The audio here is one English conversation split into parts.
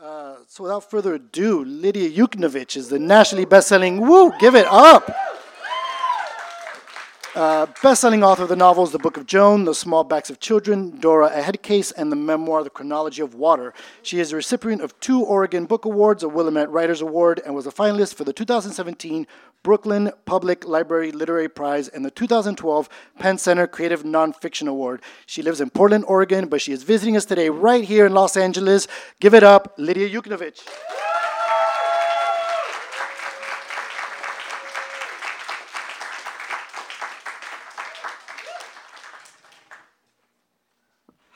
Uh, so without further ado, Lidia Yuknavitch is the nationally best-selling. Woo! Give it up. Uh, best-selling author of the novels *The Book of Joan*, *The Small Backs of Children*, *Dora: A Head Case*, and the memoir *The Chronology of Water*. She is a recipient of two Oregon Book Awards, a Willamette Writers Award, and was a finalist for the 2017 Brooklyn Public Library Literary Prize and the 2012 PEN Center Creative Nonfiction Award. She lives in Portland, Oregon, but she is visiting us today right here in Los Angeles. Give it up, Lidia Yuknavitch.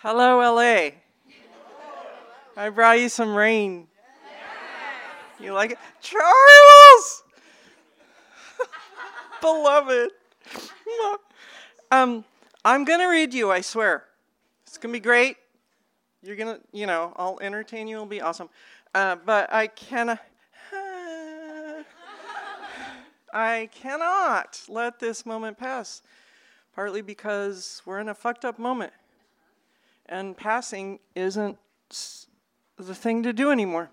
Hello, LA. I brought you some rain. You like it? Charles! Beloved. um, I'm going to read you, I swear. It's going to be great. You're going to, you know, I'll entertain you. It'll be awesome. Uh, but I cannot. I cannot let this moment pass. Partly because we're in a fucked up moment and passing isn't the thing to do anymore.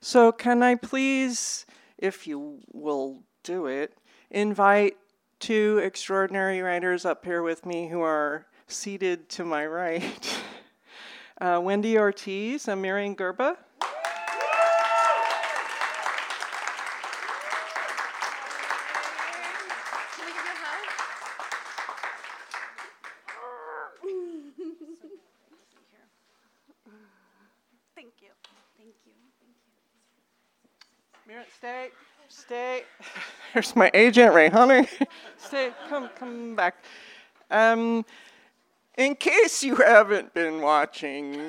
So, can I please, if you will do it, invite two extraordinary writers up here with me who are seated to my right uh, Wendy Ortiz and Myriam Gurba. Thank you. Thank you. Myriam, stay, stay. There's my agent, Ray Hunter. stay, come, come back. Um, in case you haven't been watching,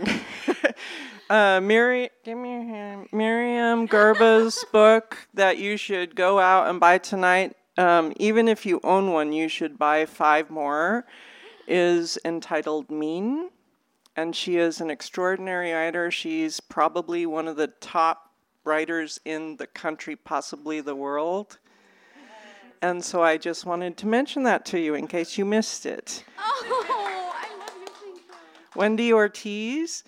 uh, give me your hand. Myriam Gurba's book that you should go out and buy tonight. Um, even if you own one, you should buy five more. Is entitled Mean, and she is an extraordinary writer. She's probably one of the top writers in the country, possibly the world. And so I just wanted to mention that to you in case you missed it. Oh, I love you. Thank you. Wendy Ortiz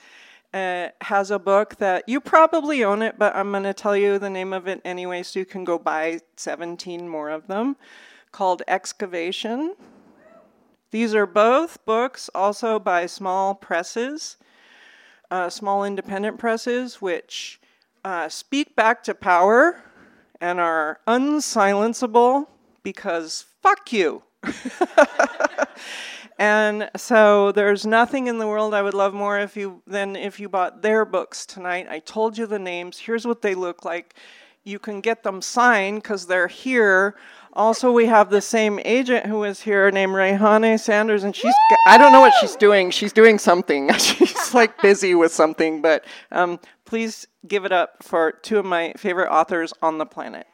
uh, has a book that you probably own it, but I'm going to tell you the name of it anyway, so you can go buy 17 more of them, called Excavation. These are both books also by small presses, uh, small independent presses, which uh, speak back to power and are unsilenceable because fuck you. And so there's nothing in the world I would love more if you than if you bought their books tonight. I told you the names. Here's what they look like. You can get them signed because they're here. Also, we have the same agent who is here named Rayhane Sanders, and she's I don't know what she's doing. She's doing something. she's like busy with something, but um, please give it up for two of my favorite authors on the planet.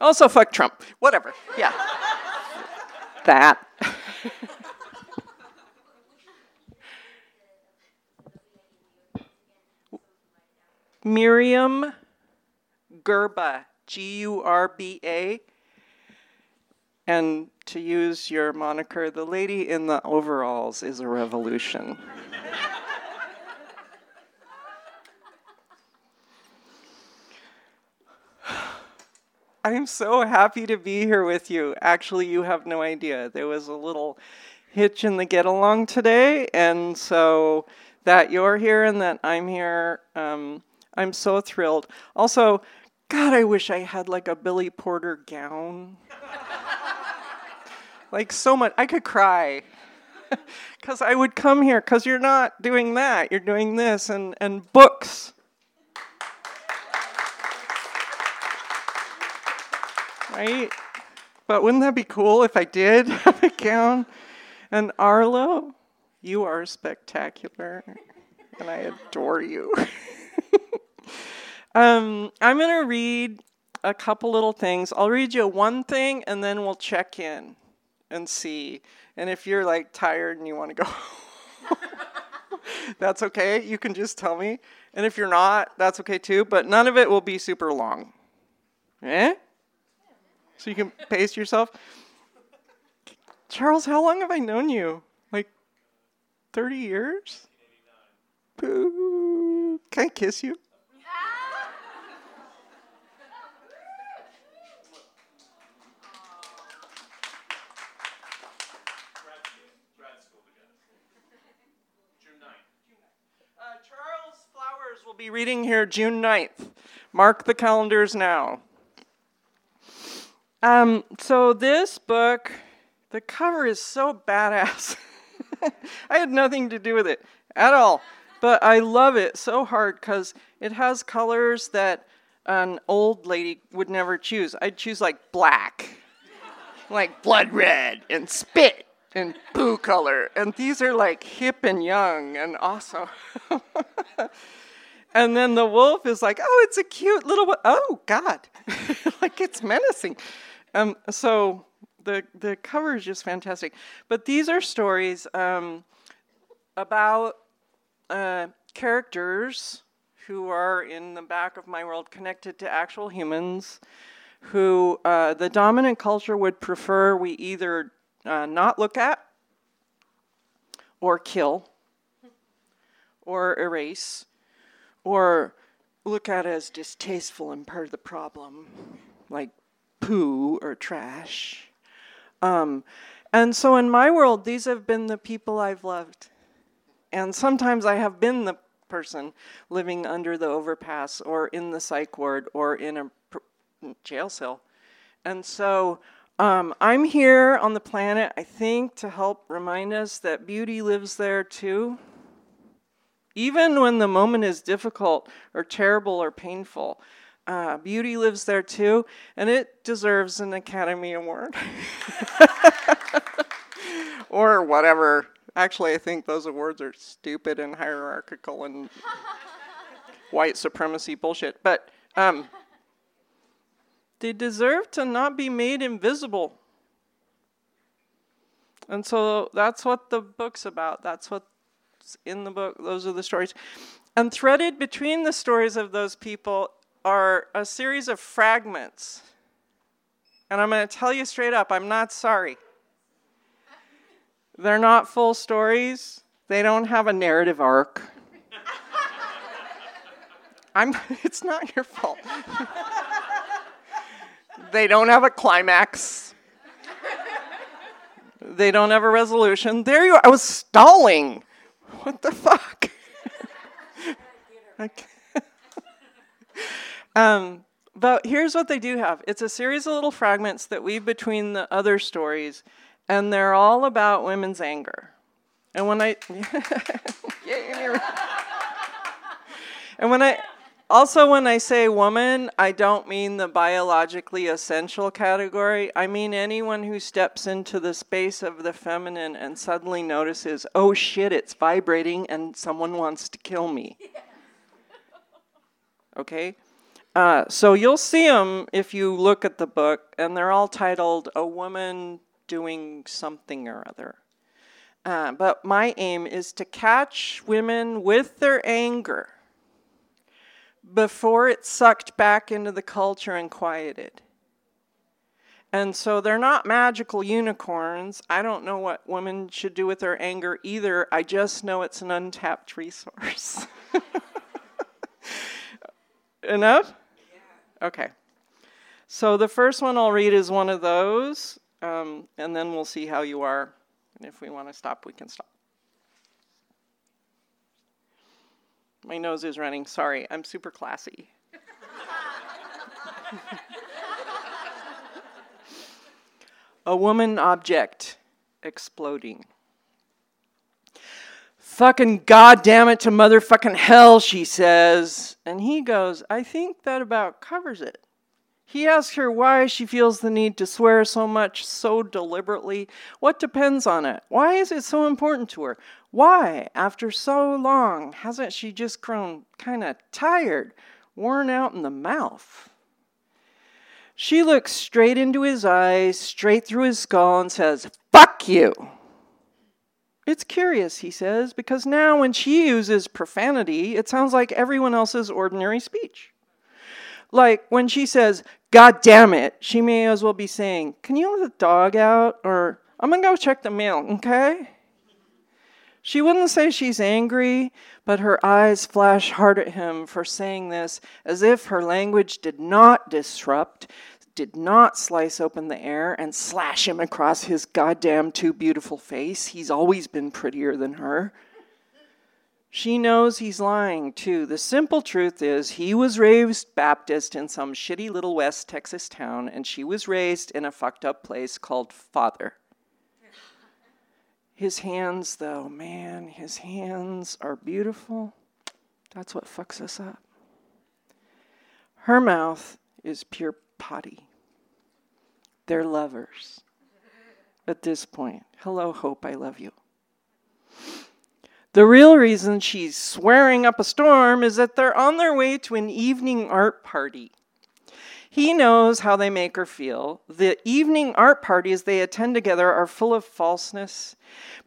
Also, fuck Trump. Whatever. Yeah. that. Myriam Gurba, G U R B A. And to use your moniker, the lady in the overalls is a revolution. I'm so happy to be here with you. Actually, you have no idea. There was a little hitch in the get along today, and so that you're here and that I'm here, um, I'm so thrilled. Also, God, I wish I had like a Billy Porter gown. like so much. I could cry. Because I would come here, because you're not doing that. You're doing this and, and books. Right? But wouldn't that be cool if I did have a gown? And Arlo, you are spectacular. and I adore you. um, I'm going to read a couple little things. I'll read you one thing and then we'll check in and see. And if you're like tired and you want to go, that's okay. You can just tell me. And if you're not, that's okay too. But none of it will be super long. Eh? So you can pace yourself. Charles, how long have I known you? Like 30 years? Boo. Can I kiss you? Uh, Charles Flowers will be reading here June 9th. Mark the calendars now. Um, so this book, the cover is so badass. I had nothing to do with it at all, but I love it so hard because it has colors that an old lady would never choose. I'd choose like black, like blood red and spit and poo color, and these are like hip and young and awesome. and then the wolf is like, oh, it's a cute little, oh God, like it's menacing. Um, so the the cover is just fantastic. But these are stories um, about uh, characters who are in the back of my world connected to actual humans who uh, the dominant culture would prefer we either uh, not look at or kill or erase or look at as distasteful and part of the problem, like poo or trash. Um, and so in my world, these have been the people I've loved. And sometimes I have been the person living under the overpass or in the psych ward or in a pr- jail cell. And so um, I'm here on the planet, I think, to help remind us that beauty lives there too. Even when the moment is difficult or terrible or painful, uh, beauty lives there too, and it deserves an Academy Award. or whatever. Actually, I think those awards are stupid and hierarchical and white supremacy bullshit. But um, they deserve to not be made invisible. And so that's what the book's about. That's what's in the book. Those are the stories. And threaded between the stories of those people are a series of fragments. And I'm going to tell you straight up I'm not sorry. They're not full stories, they don't have a narrative arc. I'm, it's not your fault. they don't have a climax. They don't have a resolution. There you are. I was stalling. What the fuck? Okay. Um, but here's what they do have it's a series of little fragments that weave between the other stories, and they're all about women's anger. And when I. And when I. Also, when I say woman, I don't mean the biologically essential category. I mean anyone who steps into the space of the feminine and suddenly notices, oh shit, it's vibrating and someone wants to kill me. Okay? Uh, so you'll see them if you look at the book, and they're all titled A Woman Doing Something or Other. Uh, but my aim is to catch women with their anger before it's sucked back into the culture and quieted. And so they're not magical unicorns. I don't know what women should do with their anger either. I just know it's an untapped resource. Enough? Okay. So the first one I'll read is one of those, um, and then we'll see how you are. And if we want to stop, we can stop. My nose is running. Sorry, I'm super classy. A woman object exploding. Fucking goddamn it to motherfucking hell, she says. And he goes, I think that about covers it. He asks her why she feels the need to swear so much, so deliberately. What depends on it? Why is it so important to her? Why, after so long, hasn't she just grown kind of tired, worn out in the mouth? She looks straight into his eyes, straight through his skull, and says, Fuck you! It's curious, he says, because now when she uses profanity, it sounds like everyone else's ordinary speech. Like when she says, God damn it, she may as well be saying, Can you let the dog out? Or I'm gonna go check the mail, okay? She wouldn't say she's angry, but her eyes flash hard at him for saying this as if her language did not disrupt, did not slice open the air and slash him across his goddamn too beautiful face. He's always been prettier than her. She knows he's lying too. The simple truth is, he was raised Baptist in some shitty little West Texas town, and she was raised in a fucked up place called Father. His hands, though, man, his hands are beautiful. That's what fucks us up. Her mouth is pure potty. They're lovers. At this point, hello, Hope, I love you. The real reason she's swearing up a storm is that they're on their way to an evening art party. He knows how they make her feel. The evening art parties they attend together are full of falseness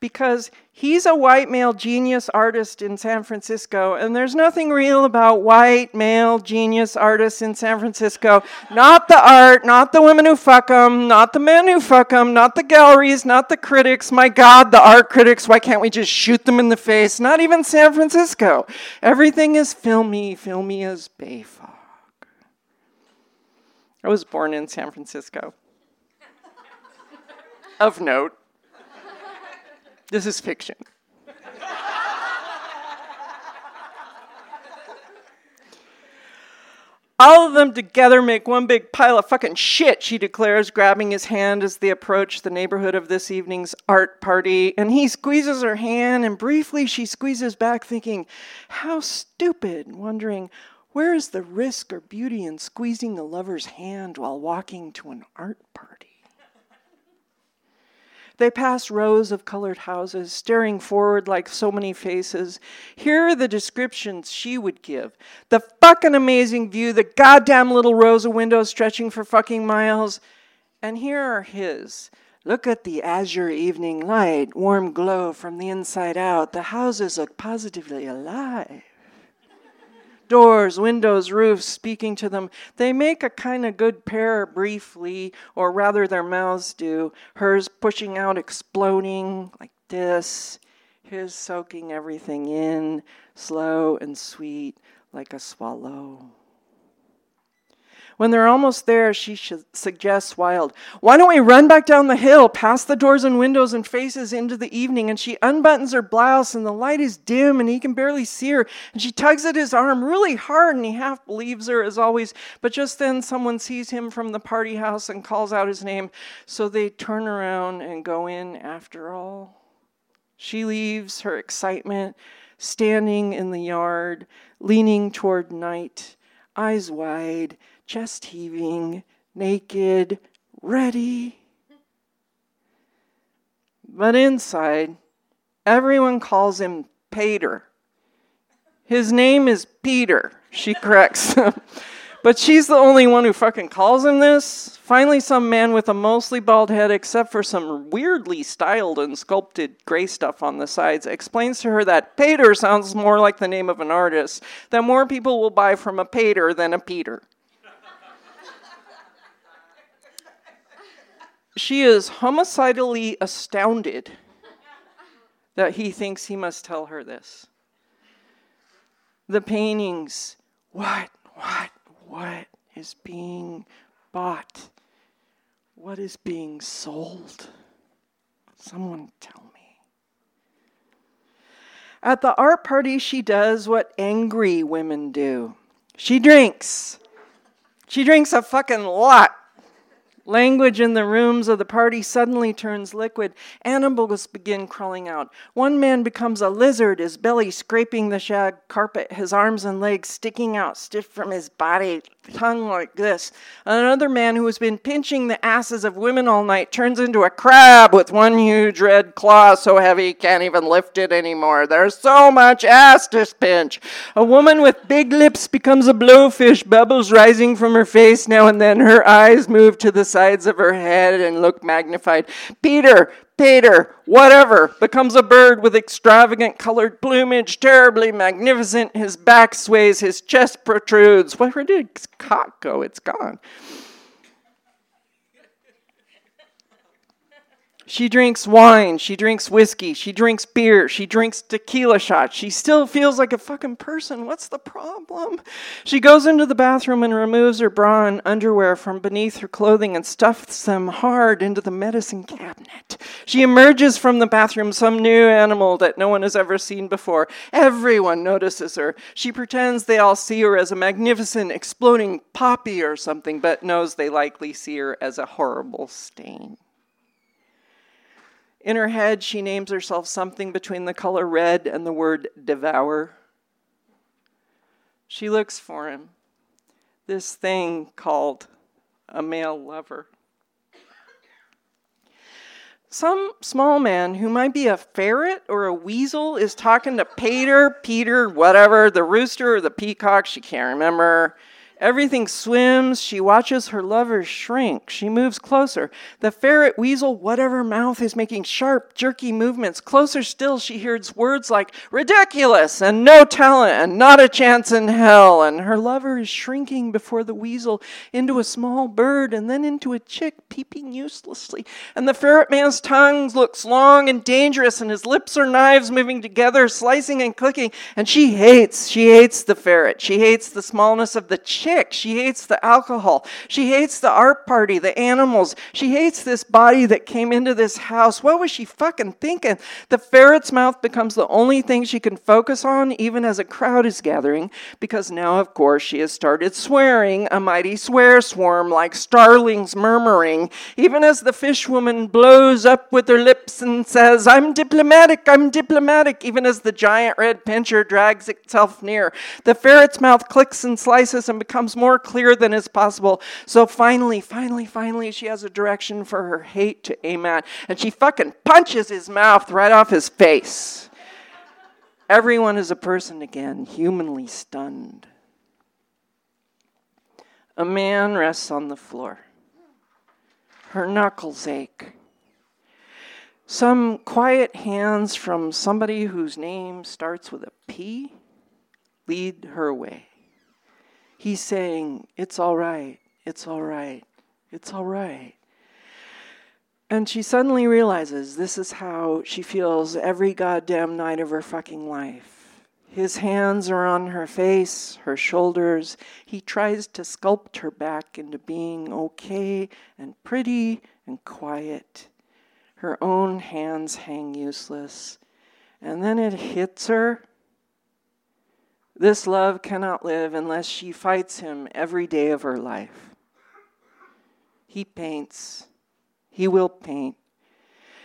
because he's a white male genius artist in San Francisco, and there's nothing real about white male genius artists in San Francisco. Not the art, not the women who fuck them, not the men who fuck them, not the galleries, not the critics. My God, the art critics, why can't we just shoot them in the face? Not even San Francisco. Everything is filmy, filmy as Bay Fog. I was born in San Francisco. of note. This is fiction. All of them together make one big pile of fucking shit, she declares, grabbing his hand as they approach the neighborhood of this evening's art party. And he squeezes her hand, and briefly she squeezes back, thinking, How stupid, wondering, where is the risk or beauty in squeezing a lover's hand while walking to an art party? They pass rows of colored houses, staring forward like so many faces. Here are the descriptions she would give the fucking amazing view, the goddamn little rows of windows stretching for fucking miles. And here are his. Look at the azure evening light, warm glow from the inside out. The houses look positively alive doors, windows, roofs, speaking to them. They make a kind of good pair briefly, or rather, their mouths do. Hers pushing out, exploding like this, his soaking everything in, slow and sweet like a swallow. When they're almost there, she suggests Wild, Why don't we run back down the hill, past the doors and windows and faces into the evening? And she unbuttons her blouse, and the light is dim, and he can barely see her. And she tugs at his arm really hard, and he half believes her as always. But just then, someone sees him from the party house and calls out his name. So they turn around and go in after all. She leaves her excitement standing in the yard, leaning toward night, eyes wide chest heaving, naked, ready. But inside, everyone calls him Peter. His name is Peter, she corrects. him. but she's the only one who fucking calls him this. Finally, some man with a mostly bald head, except for some weirdly styled and sculpted gray stuff on the sides, explains to her that Peter sounds more like the name of an artist, that more people will buy from a Peter than a Peter. She is homicidally astounded that he thinks he must tell her this. The paintings, what, what, what is being bought? What is being sold? Someone tell me. At the art party, she does what angry women do she drinks. She drinks a fucking lot Language in the rooms of the party suddenly turns liquid. Animals begin crawling out. One man becomes a lizard, his belly scraping the shag carpet, his arms and legs sticking out stiff from his body, tongue like this. Another man who has been pinching the asses of women all night turns into a crab with one huge red claw so heavy he can't even lift it anymore. There's so much ass to pinch. A woman with big lips becomes a blowfish, bubbles rising from her face now and then. Her eyes move to the sides of her head and look magnified. Peter, Peter, whatever, becomes a bird with extravagant colored plumage, terribly magnificent. His back sways, his chest protrudes. Where did his cock go? It's gone. She drinks wine, she drinks whiskey, she drinks beer, she drinks tequila shots. She still feels like a fucking person. What's the problem? She goes into the bathroom and removes her bra and underwear from beneath her clothing and stuffs them hard into the medicine cabinet. She emerges from the bathroom some new animal that no one has ever seen before. Everyone notices her. She pretends they all see her as a magnificent exploding poppy or something, but knows they likely see her as a horrible stain. In her head, she names herself something between the color red and the word devour. She looks for him, this thing called a male lover. Some small man who might be a ferret or a weasel is talking to Peter, Peter, whatever, the rooster or the peacock, she can't remember. Everything swims. She watches her lover shrink. She moves closer. The ferret weasel, whatever mouth, is making sharp, jerky movements. Closer still, she hears words like ridiculous and no talent and not a chance in hell. And her lover is shrinking before the weasel into a small bird and then into a chick, peeping uselessly. And the ferret man's tongue looks long and dangerous, and his lips are knives moving together, slicing and clicking. And she hates, she hates the ferret. She hates the smallness of the chick She hates the alcohol. She hates the art party, the animals. She hates this body that came into this house. What was she fucking thinking? The ferret's mouth becomes the only thing she can focus on, even as a crowd is gathering, because now, of course, she has started swearing, a mighty swear swarm like starlings murmuring, even as the fish woman blows up with her lips and says, I'm diplomatic, I'm diplomatic, even as the giant red pincher drags itself near. The ferret's mouth clicks and slices and becomes becomes more clear than is possible. So finally, finally, finally, she has a direction for her hate to aim at, and she fucking punches his mouth right off his face. Everyone is a person again, humanly stunned. A man rests on the floor. Her knuckles ache. Some quiet hands from somebody whose name starts with a P lead her away. He's saying, It's all right, it's all right, it's all right. And she suddenly realizes this is how she feels every goddamn night of her fucking life. His hands are on her face, her shoulders. He tries to sculpt her back into being okay and pretty and quiet. Her own hands hang useless. And then it hits her this love cannot live unless she fights him every day of her life. He paints, he will paint.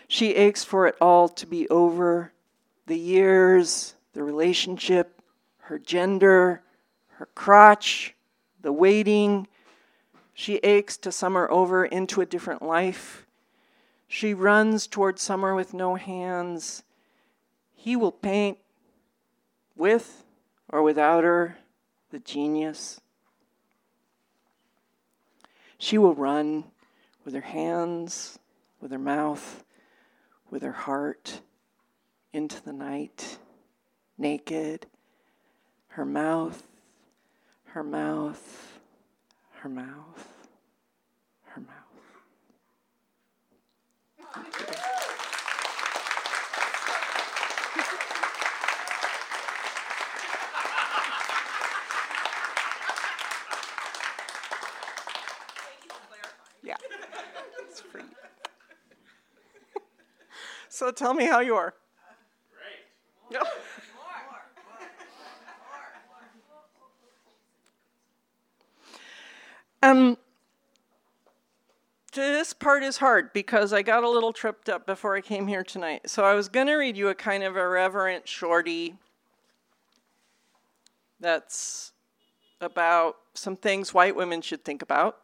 She aches for it all to be over the years, the relationship, her gender, her crotch, the waiting. She aches to summer over into a different life. She runs toward summer with no hands. He will paint with or without her, the genius. She will run with her hands, with her mouth, with her heart into the night, naked, her mouth, her mouth, her mouth, her mouth. So tell me how you are. Great. Um, this part is hard because I got a little tripped up before I came here tonight. So I was going to read you a kind of irreverent shorty that's about some things white women should think about.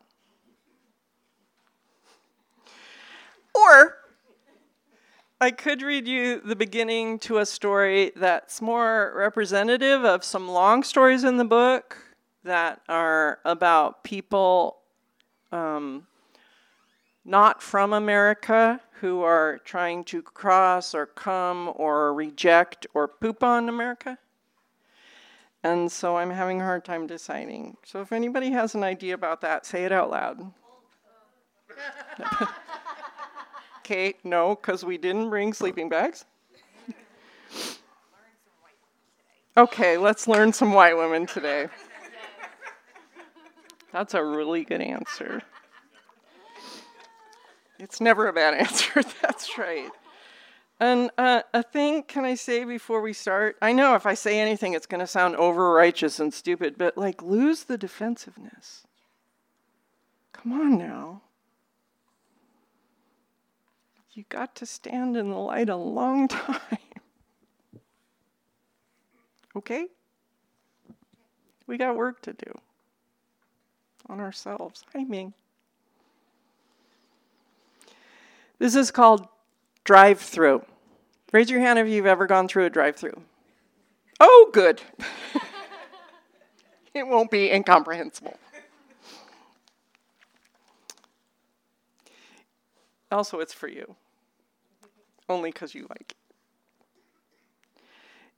Or I could read you the beginning to a story that's more representative of some long stories in the book that are about people um, not from America who are trying to cross or come or reject or poop on America. And so I'm having a hard time deciding. So if anybody has an idea about that, say it out loud. Kate, no, because we didn't bring sleeping bags. Okay, let's learn some white women today. That's a really good answer. It's never a bad answer, that's right. And uh, a thing can I say before we start? I know if I say anything, it's going to sound over righteous and stupid, but like, lose the defensiveness. Come on now. You got to stand in the light a long time. okay? We got work to do on ourselves. Hi, Ming. This is called drive through. Raise your hand if you've ever gone through a drive through. Oh, good. it won't be incomprehensible. Also, it's for you. Only because you like it.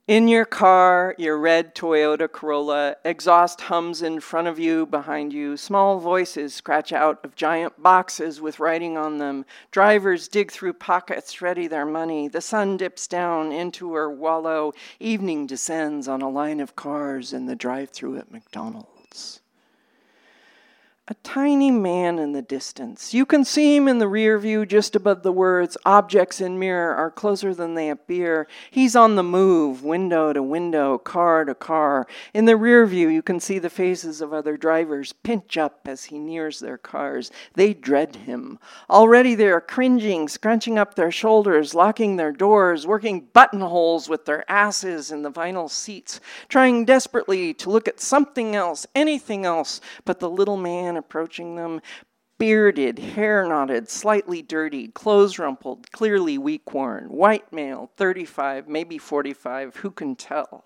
In your car, your red Toyota Corolla, exhaust hums in front of you, behind you. Small voices scratch out of giant boxes with writing on them. Drivers dig through pockets, ready their money. The sun dips down into her wallow. Evening descends on a line of cars in the drive through at McDonald's a tiny man in the distance. You can see him in the rear view just above the words, objects in mirror are closer than they appear. He's on the move, window to window, car to car. In the rear view, you can see the faces of other drivers pinch up as he nears their cars. They dread him. Already they are cringing, scrunching up their shoulders, locking their doors, working buttonholes with their asses in the vinyl seats, trying desperately to look at something else, anything else but the little man approaching them, bearded, hair knotted, slightly dirty, clothes rumpled, clearly weak worn, white male, 35, maybe 45, who can tell?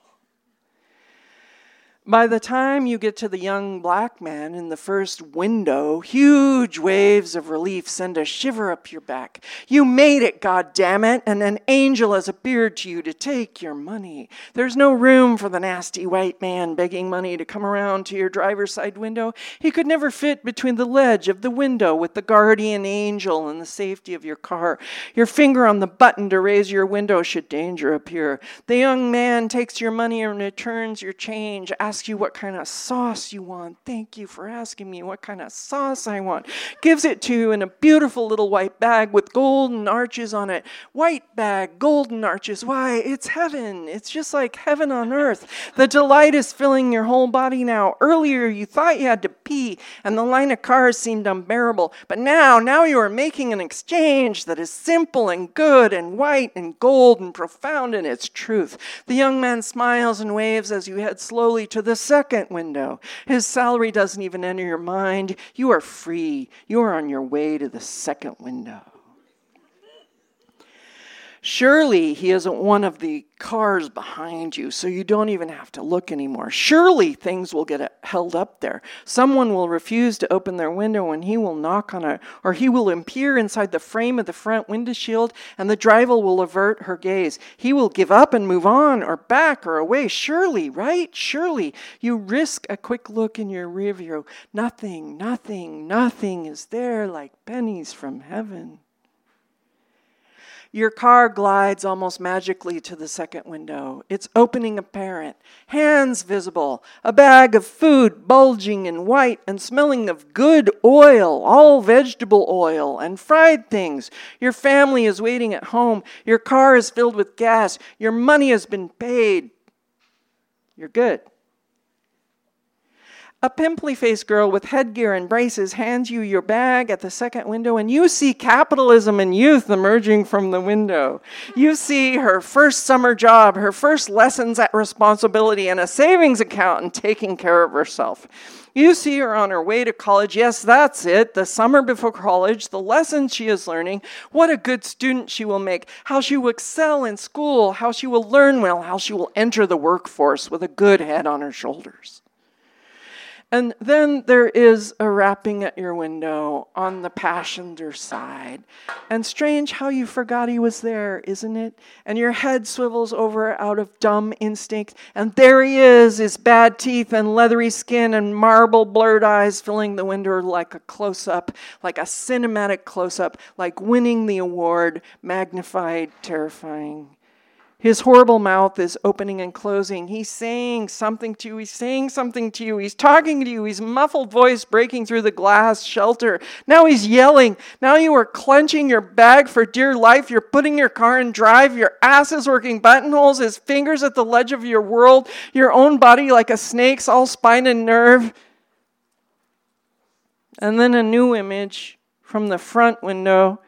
By the time you get to the young black man in the first window, huge waves of relief send a shiver up your back. You made it, God damn it, and an angel has appeared to you to take your money. There's no room for the nasty white man begging money to come around to your driver's side window. He could never fit between the ledge of the window with the guardian angel and the safety of your car. Your finger on the button to raise your window should danger appear. The young man takes your money and returns your change. Asks asks you what kind of sauce you want. Thank you for asking me what kind of sauce I want. Gives it to you in a beautiful little white bag with golden arches on it. White bag, golden arches. Why, it's heaven. It's just like heaven on earth. The delight is filling your whole body now. Earlier, you thought you had to pee, and the line of cars seemed unbearable. But now, now you are making an exchange that is simple and good and white and gold and profound in its truth. The young man smiles and waves as you head slowly to the the second window. His salary doesn't even enter your mind. You are free. You are on your way to the second window. Surely he isn't one of the cars behind you, so you don't even have to look anymore. Surely things will get uh, held up there. Someone will refuse to open their window and he will knock on it, or he will appear inside the frame of the front window shield and the driver will avert her gaze. He will give up and move on, or back, or away. Surely, right? Surely you risk a quick look in your rear view. Nothing, nothing, nothing is there like pennies from heaven. Your car glides almost magically to the second window. Its opening apparent, hands visible, a bag of food bulging in white and smelling of good oil, all vegetable oil and fried things. Your family is waiting at home. Your car is filled with gas. Your money has been paid. You're good. A pimply faced girl with headgear and braces hands you your bag at the second window, and you see capitalism and youth emerging from the window. You see her first summer job, her first lessons at responsibility, and a savings account and taking care of herself. You see her on her way to college. Yes, that's it. The summer before college, the lessons she is learning, what a good student she will make, how she will excel in school, how she will learn well, how she will enter the workforce with a good head on her shoulders. And then there is a rapping at your window on the passenger side. And strange how you forgot he was there, isn't it? And your head swivels over out of dumb instinct. And there he is, his bad teeth and leathery skin and marble blurred eyes filling the window like a close up, like a cinematic close up, like winning the award, magnified, terrifying. His horrible mouth is opening and closing. He's saying something to you. He's saying something to you. He's talking to you. His muffled voice breaking through the glass shelter. Now he's yelling. Now you are clenching your bag for dear life. You're putting your car in drive. Your ass is working buttonholes. His fingers at the ledge of your world. Your own body like a snake's, all spine and nerve. And then a new image from the front window.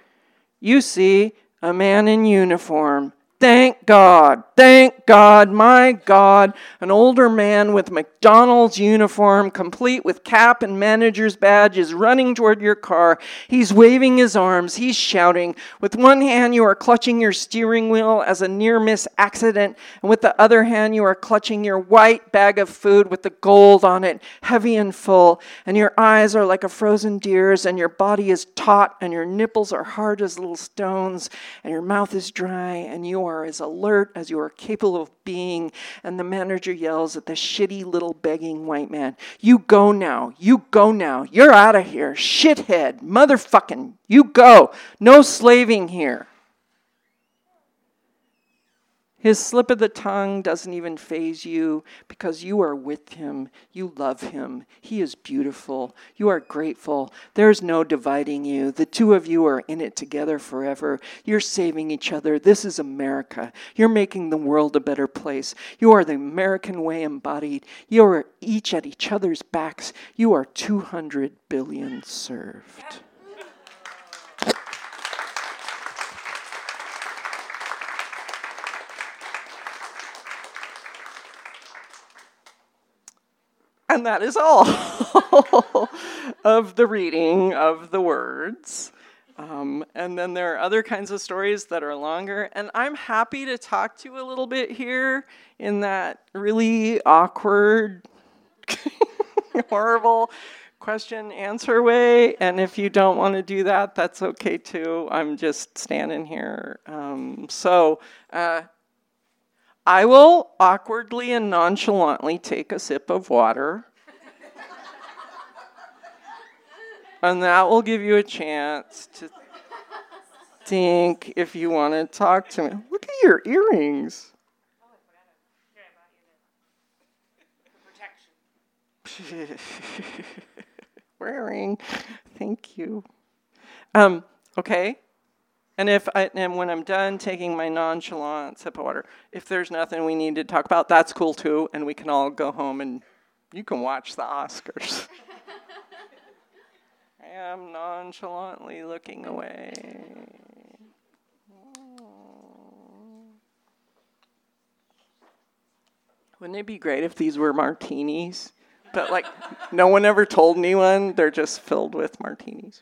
You see a man in uniform Thank God, thank God, my God, an older man with McDonald's uniform, complete with cap and manager's badge, is running toward your car. He's waving his arms, he's shouting. With one hand, you are clutching your steering wheel as a near miss accident, and with the other hand, you are clutching your white bag of food with the gold on it, heavy and full. And your eyes are like a frozen deer's, and your body is taut, and your nipples are hard as little stones, and your mouth is dry, and you are as alert as you are capable of being. And the manager yells at the shitty little begging white man, You go now. You go now. You're out of here. Shithead. Motherfucking. You go. No slaving here. His slip of the tongue doesn't even faze you because you are with him. You love him. He is beautiful. You are grateful. There's no dividing you. The two of you are in it together forever. You're saving each other. This is America. You're making the world a better place. You are the American way embodied. You are each at each other's backs. You are 200 billion served. And that is all of the reading of the words. Um, and then there are other kinds of stories that are longer. And I'm happy to talk to you a little bit here in that really awkward, horrible question answer way. And if you don't want to do that, that's okay too. I'm just standing here. Um, so, uh, I will awkwardly and nonchalantly take a sip of water. and that will give you a chance to think if you want to talk to me. Look at your earrings. Wearing. Thank you. Um, okay. And if I, and when I'm done taking my nonchalant sip of water, if there's nothing we need to talk about, that's cool too, and we can all go home and you can watch the Oscars. I am nonchalantly looking away. Wouldn't it be great if these were martinis? But like, no one ever told anyone. They're just filled with martinis.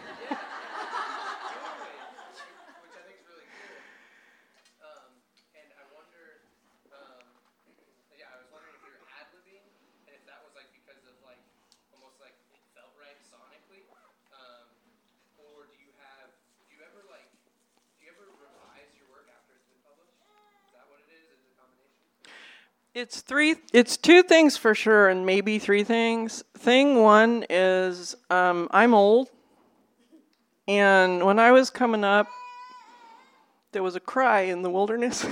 It's three. It's two things for sure, and maybe three things. Thing one is um, I'm old, and when I was coming up, there was a cry in the wilderness.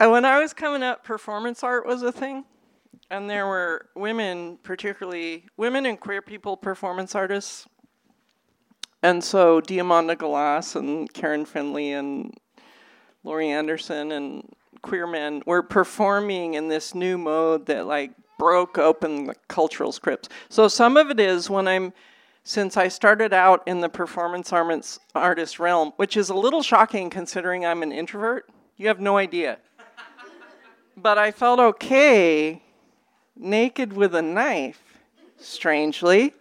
and when I was coming up, performance art was a thing. And there were women, particularly women and queer people, performance artists. And so Diamanda Galas and Karen Finley and Laurie Anderson and queer men were performing in this new mode that like broke open the cultural scripts. So some of it is when I'm since I started out in the performance artist realm, which is a little shocking considering I'm an introvert. You have no idea. but I felt okay naked with a knife, strangely,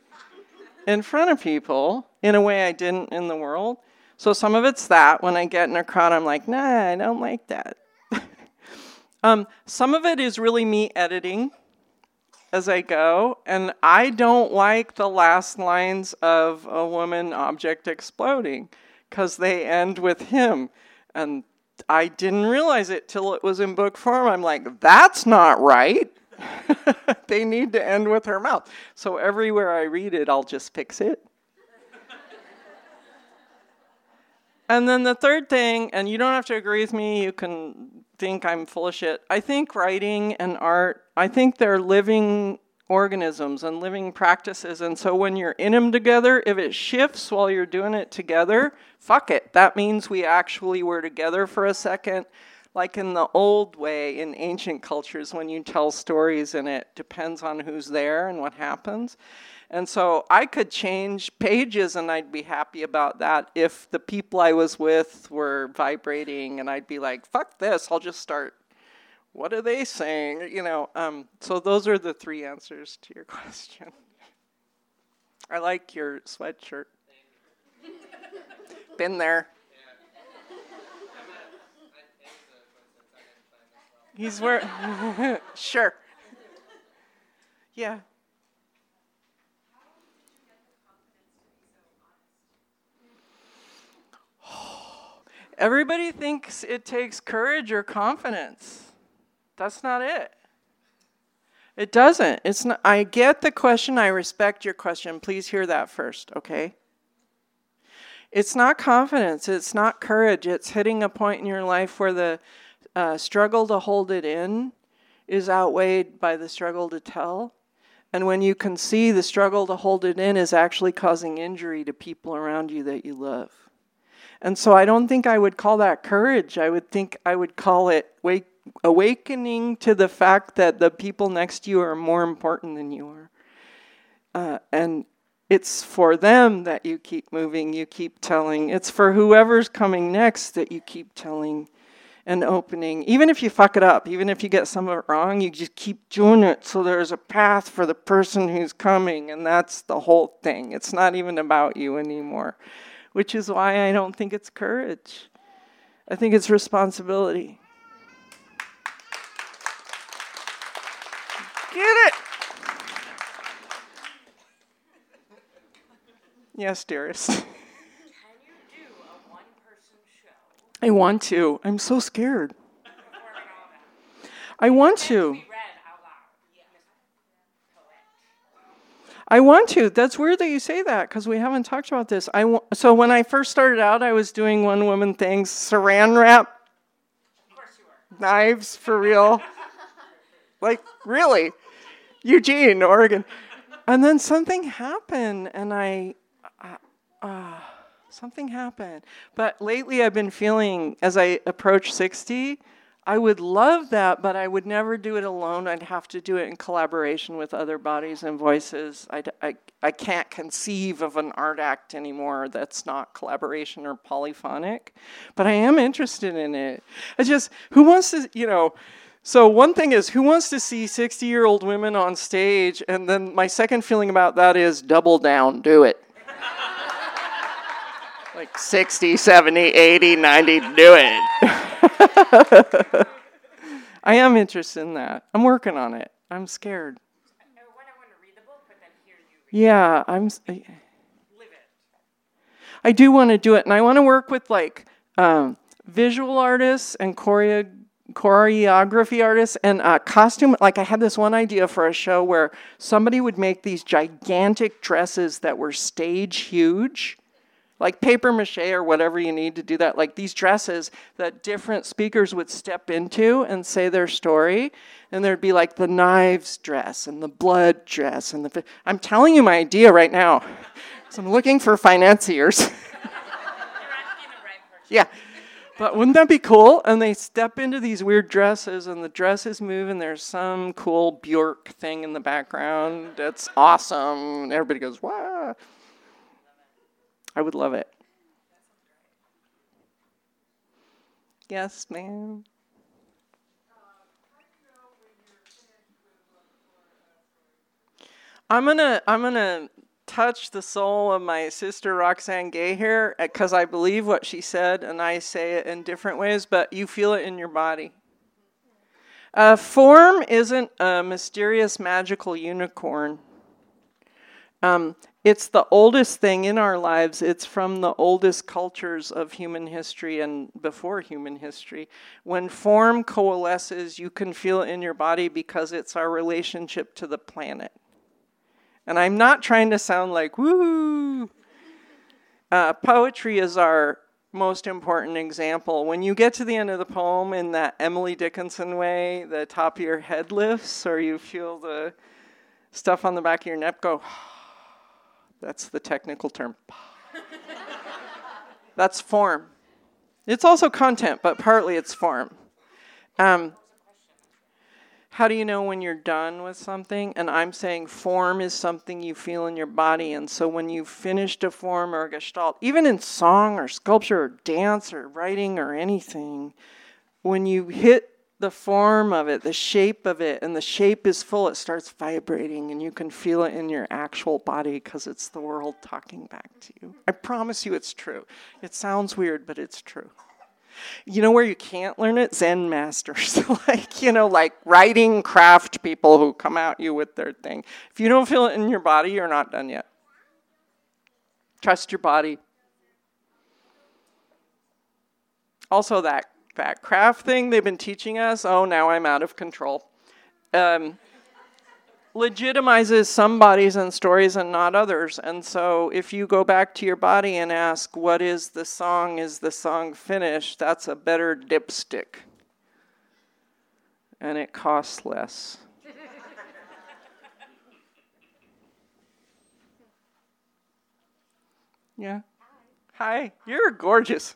in front of people in a way I didn't in the world. So some of it's that. When I get in a crowd, I'm like, nah, I don't like that. um, some of it is really me editing as I go, and I don't like the last lines of a woman object exploding because they end with him. And I didn't realize it till it was in book form. I'm like, that's not right. they need to end with her mouth. So everywhere I read it, I'll just fix it. And then the third thing, and you don't have to agree with me, you can think I'm full of shit. I think writing and art, I think they're living organisms and living practices. And so when you're in them together, if it shifts while you're doing it together, fuck it. That means we actually were together for a second like in the old way in ancient cultures when you tell stories and it depends on who's there and what happens. And so I could change pages and I'd be happy about that if the people I was with were vibrating and I'd be like, fuck this, I'll just start. What are they saying? You know, um, so those are the three answers to your question. I like your sweatshirt. Been there. He's wearing. sure. Yeah. Everybody thinks it takes courage or confidence. That's not it. It doesn't. It's not I get the question, I respect your question. Please hear that first, okay? It's not confidence, it's not courage. It's hitting a point in your life where the uh, struggle to hold it in is outweighed by the struggle to tell. And when you can see the struggle to hold it in is actually causing injury to people around you that you love. And so I don't think I would call that courage. I would think I would call it wake, awakening to the fact that the people next to you are more important than you are. Uh, and it's for them that you keep moving, you keep telling. It's for whoever's coming next that you keep telling an opening. Even if you fuck it up, even if you get some of it wrong, you just keep doing it so there's a path for the person who's coming, and that's the whole thing. It's not even about you anymore, which is why I don't think it's courage. I think it's responsibility. Get it? Yes, dearest. Can you do a one person show? I want to. I'm so scared. I want to. I want to. That's weird that you say that because we haven't talked about this. I w- so when I first started out, I was doing one woman things, saran wrap, knives for real, like really, Eugene, Oregon, and then something happened, and I. Uh, uh, something happened. But lately I've been feeling, as I approach 60, I would love that, but I would never do it alone. I'd have to do it in collaboration with other bodies and voices. I, I, I can't conceive of an art act anymore that's not collaboration or polyphonic, but I am interested in it. I just, who wants to, you know, so one thing is who wants to see 60 year old women on stage? And then my second feeling about that is double down, do it like 60, 70, 80, 90, do it. I am interested in that. I'm working on it. I'm scared. Yeah, I'm. I do want to do it, and I want to work with like um, visual artists and choreo- choreography artists and uh, costume. Like I had this one idea for a show where somebody would make these gigantic dresses that were stage huge, like paper mache or whatever you need to do that. Like these dresses that different speakers would step into and say their story, and there'd be like the knives dress and the blood dress and the. I'm telling you my idea right now. so I'm looking for financiers. yeah. But wouldn't that be cool? And they step into these weird dresses, and the dresses move, and there's some cool Bjork thing in the background. That's awesome. And everybody goes, wow. I would love it. Yes, ma'am. I'm gonna I'm gonna touch the soul of my sister Roxane Gay here because I believe what she said and I say it in different ways, but you feel it in your body. Uh, form isn't a mysterious magical unicorn. Um, it's the oldest thing in our lives. It's from the oldest cultures of human history and before human history. When form coalesces, you can feel it in your body because it's our relationship to the planet. And I'm not trying to sound like, woo. Uh, poetry is our most important example. When you get to the end of the poem in that Emily Dickinson way, the top of your head lifts, or you feel the stuff on the back of your neck go, that's the technical term. that's form. It's also content, but partly it's form. Um, how do you know when you're done with something? And I'm saying form is something you feel in your body. And so when you've finished a form or a gestalt, even in song or sculpture or dance or writing or anything, when you hit the form of it, the shape of it, and the shape is full, it starts vibrating and you can feel it in your actual body because it's the world talking back to you. I promise you it's true. It sounds weird, but it's true. You know where you can't learn it? Zen masters. like, you know, like writing craft people who come at you with their thing. If you don't feel it in your body, you're not done yet. Trust your body. Also, that, that craft thing they've been teaching us, oh, now I'm out of control. Um, legitimizes some bodies and stories and not others. And so if you go back to your body and ask, what is the song? Is the song finished? That's a better dipstick. And it costs less. yeah. Hi. You're gorgeous.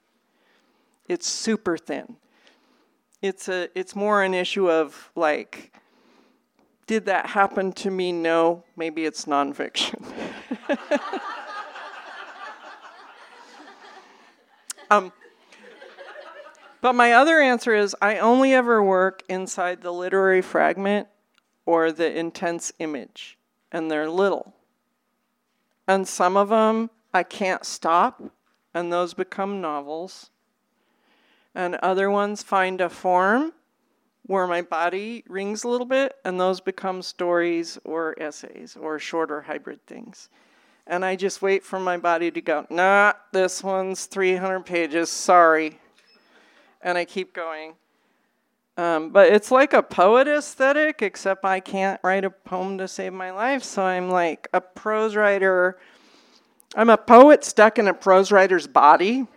It's super thin. It's a it's more an issue of like did that happen to me? No, maybe it's nonfiction. um but my other answer is I only ever work inside the literary fragment or the intense image, and they're little. And some of them I can't stop, and those become novels. And other ones find a form where my body rings a little bit, and those become stories or essays or shorter hybrid things. And I just wait for my body to go, nah, this one's 300 pages, sorry and I keep going. Um, but it's like a poet aesthetic, except I can't write a poem to save my life. So I'm like a prose writer. I'm a poet stuck in a prose writer's body.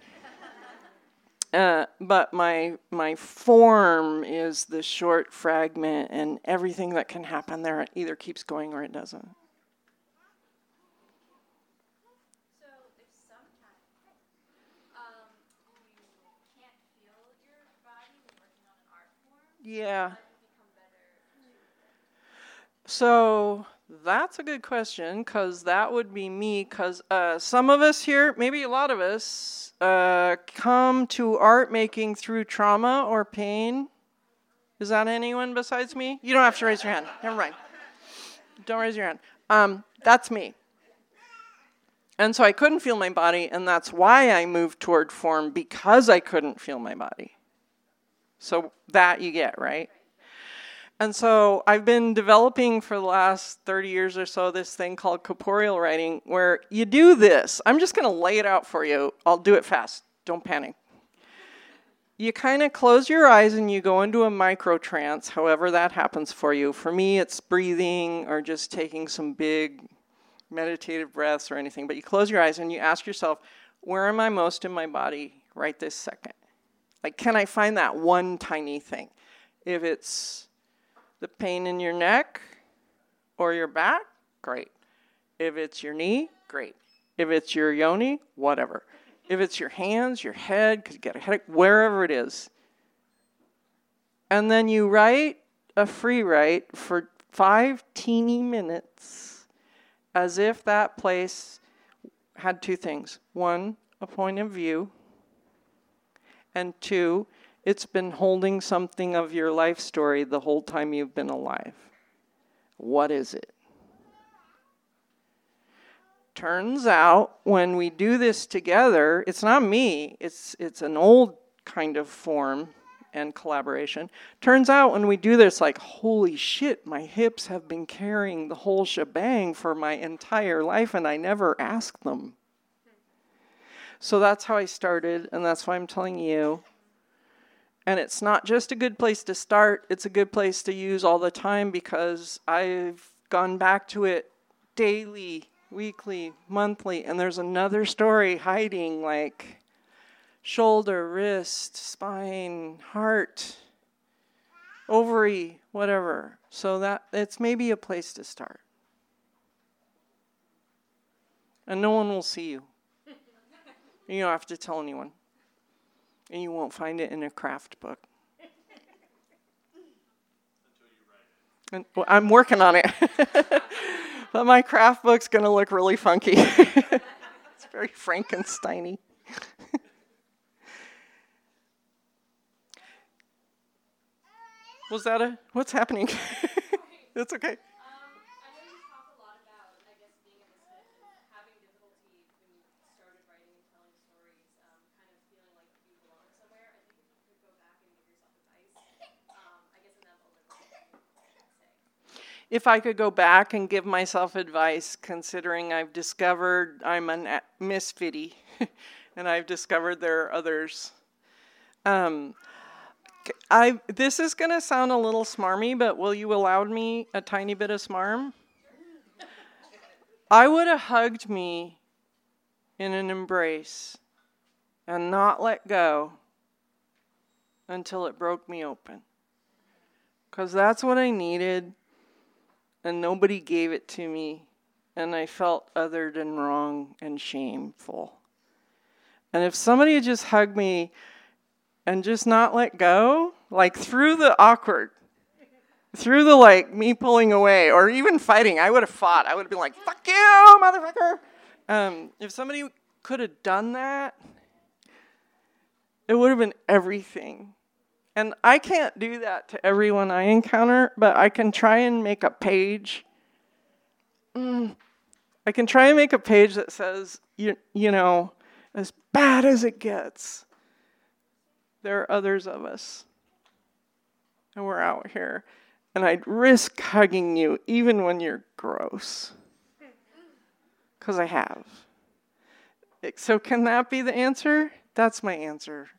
Uh, but my my form is the short fragment, and everything that can happen there either keeps going or it doesn't. Yeah. So that's a good question because that would be me. Because uh, some of us here, maybe a lot of us, uh, come to art making through trauma or pain. Is that anyone besides me? You don't have to raise your hand. Never mind. Don't raise your hand. Um, that's me. And so I couldn't feel my body, and that's why I moved toward form because I couldn't feel my body. So that you get, right? And so I've been developing for the last 30 years or so this thing called corporeal writing where you do this. I'm just going to lay it out for you. I'll do it fast. Don't panic. You kind of close your eyes and you go into a micro trance, however that happens for you. For me, it's breathing or just taking some big meditative breaths or anything. But you close your eyes and you ask yourself, where am I most in my body right this second? Like, can I find that one tiny thing? If it's the pain in your neck or your back, great. If it's your knee, great. If it's your yoni, whatever. If it's your hands, your head, because you get a headache, wherever it is. And then you write a free write for five teeny minutes as if that place had two things one, a point of view, and two, it's been holding something of your life story the whole time you've been alive. What is it? Turns out when we do this together, it's not me, it's, it's an old kind of form and collaboration. Turns out when we do this, like, holy shit, my hips have been carrying the whole shebang for my entire life and I never asked them. So that's how I started, and that's why I'm telling you. And it's not just a good place to start, it's a good place to use all the time because I've gone back to it daily, weekly, monthly, and there's another story hiding like shoulder, wrist, spine, heart, ovary, whatever. So that it's maybe a place to start. And no one will see you. You don't have to tell anyone. And you won't find it in a craft book. And, well, I'm working on it. but my craft book's going to look really funky. it's very Frankensteiny. Was that a what's happening? it's okay. If I could go back and give myself advice, considering I've discovered I'm a misfitty and I've discovered there are others. Um, I this is gonna sound a little smarmy, but will you allow me a tiny bit of smarm? I would have hugged me in an embrace and not let go until it broke me open. Because that's what I needed and nobody gave it to me, and I felt othered and wrong and shameful. And if somebody had just hugged me and just not let go, like through the awkward, through the like me pulling away or even fighting, I would have fought. I would have been like, fuck you, motherfucker. Um, if somebody could have done that, it would have been everything. And I can't do that to everyone I encounter, but I can try and make a page. Mm, I can try and make a page that says, you, you know, as bad as it gets, there are others of us. And we're out here. And I'd risk hugging you even when you're gross. Because I have. So, can that be the answer? That's my answer.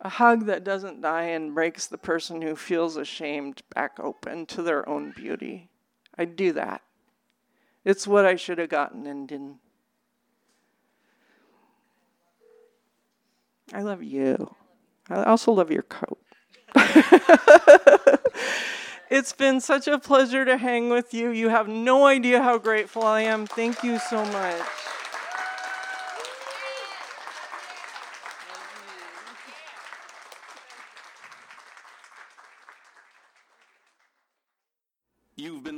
A hug that doesn't die and breaks the person who feels ashamed back open to their own beauty. I'd do that. It's what I should have gotten and didn't. I love you. I also love your coat. it's been such a pleasure to hang with you. You have no idea how grateful I am. Thank you so much. You've been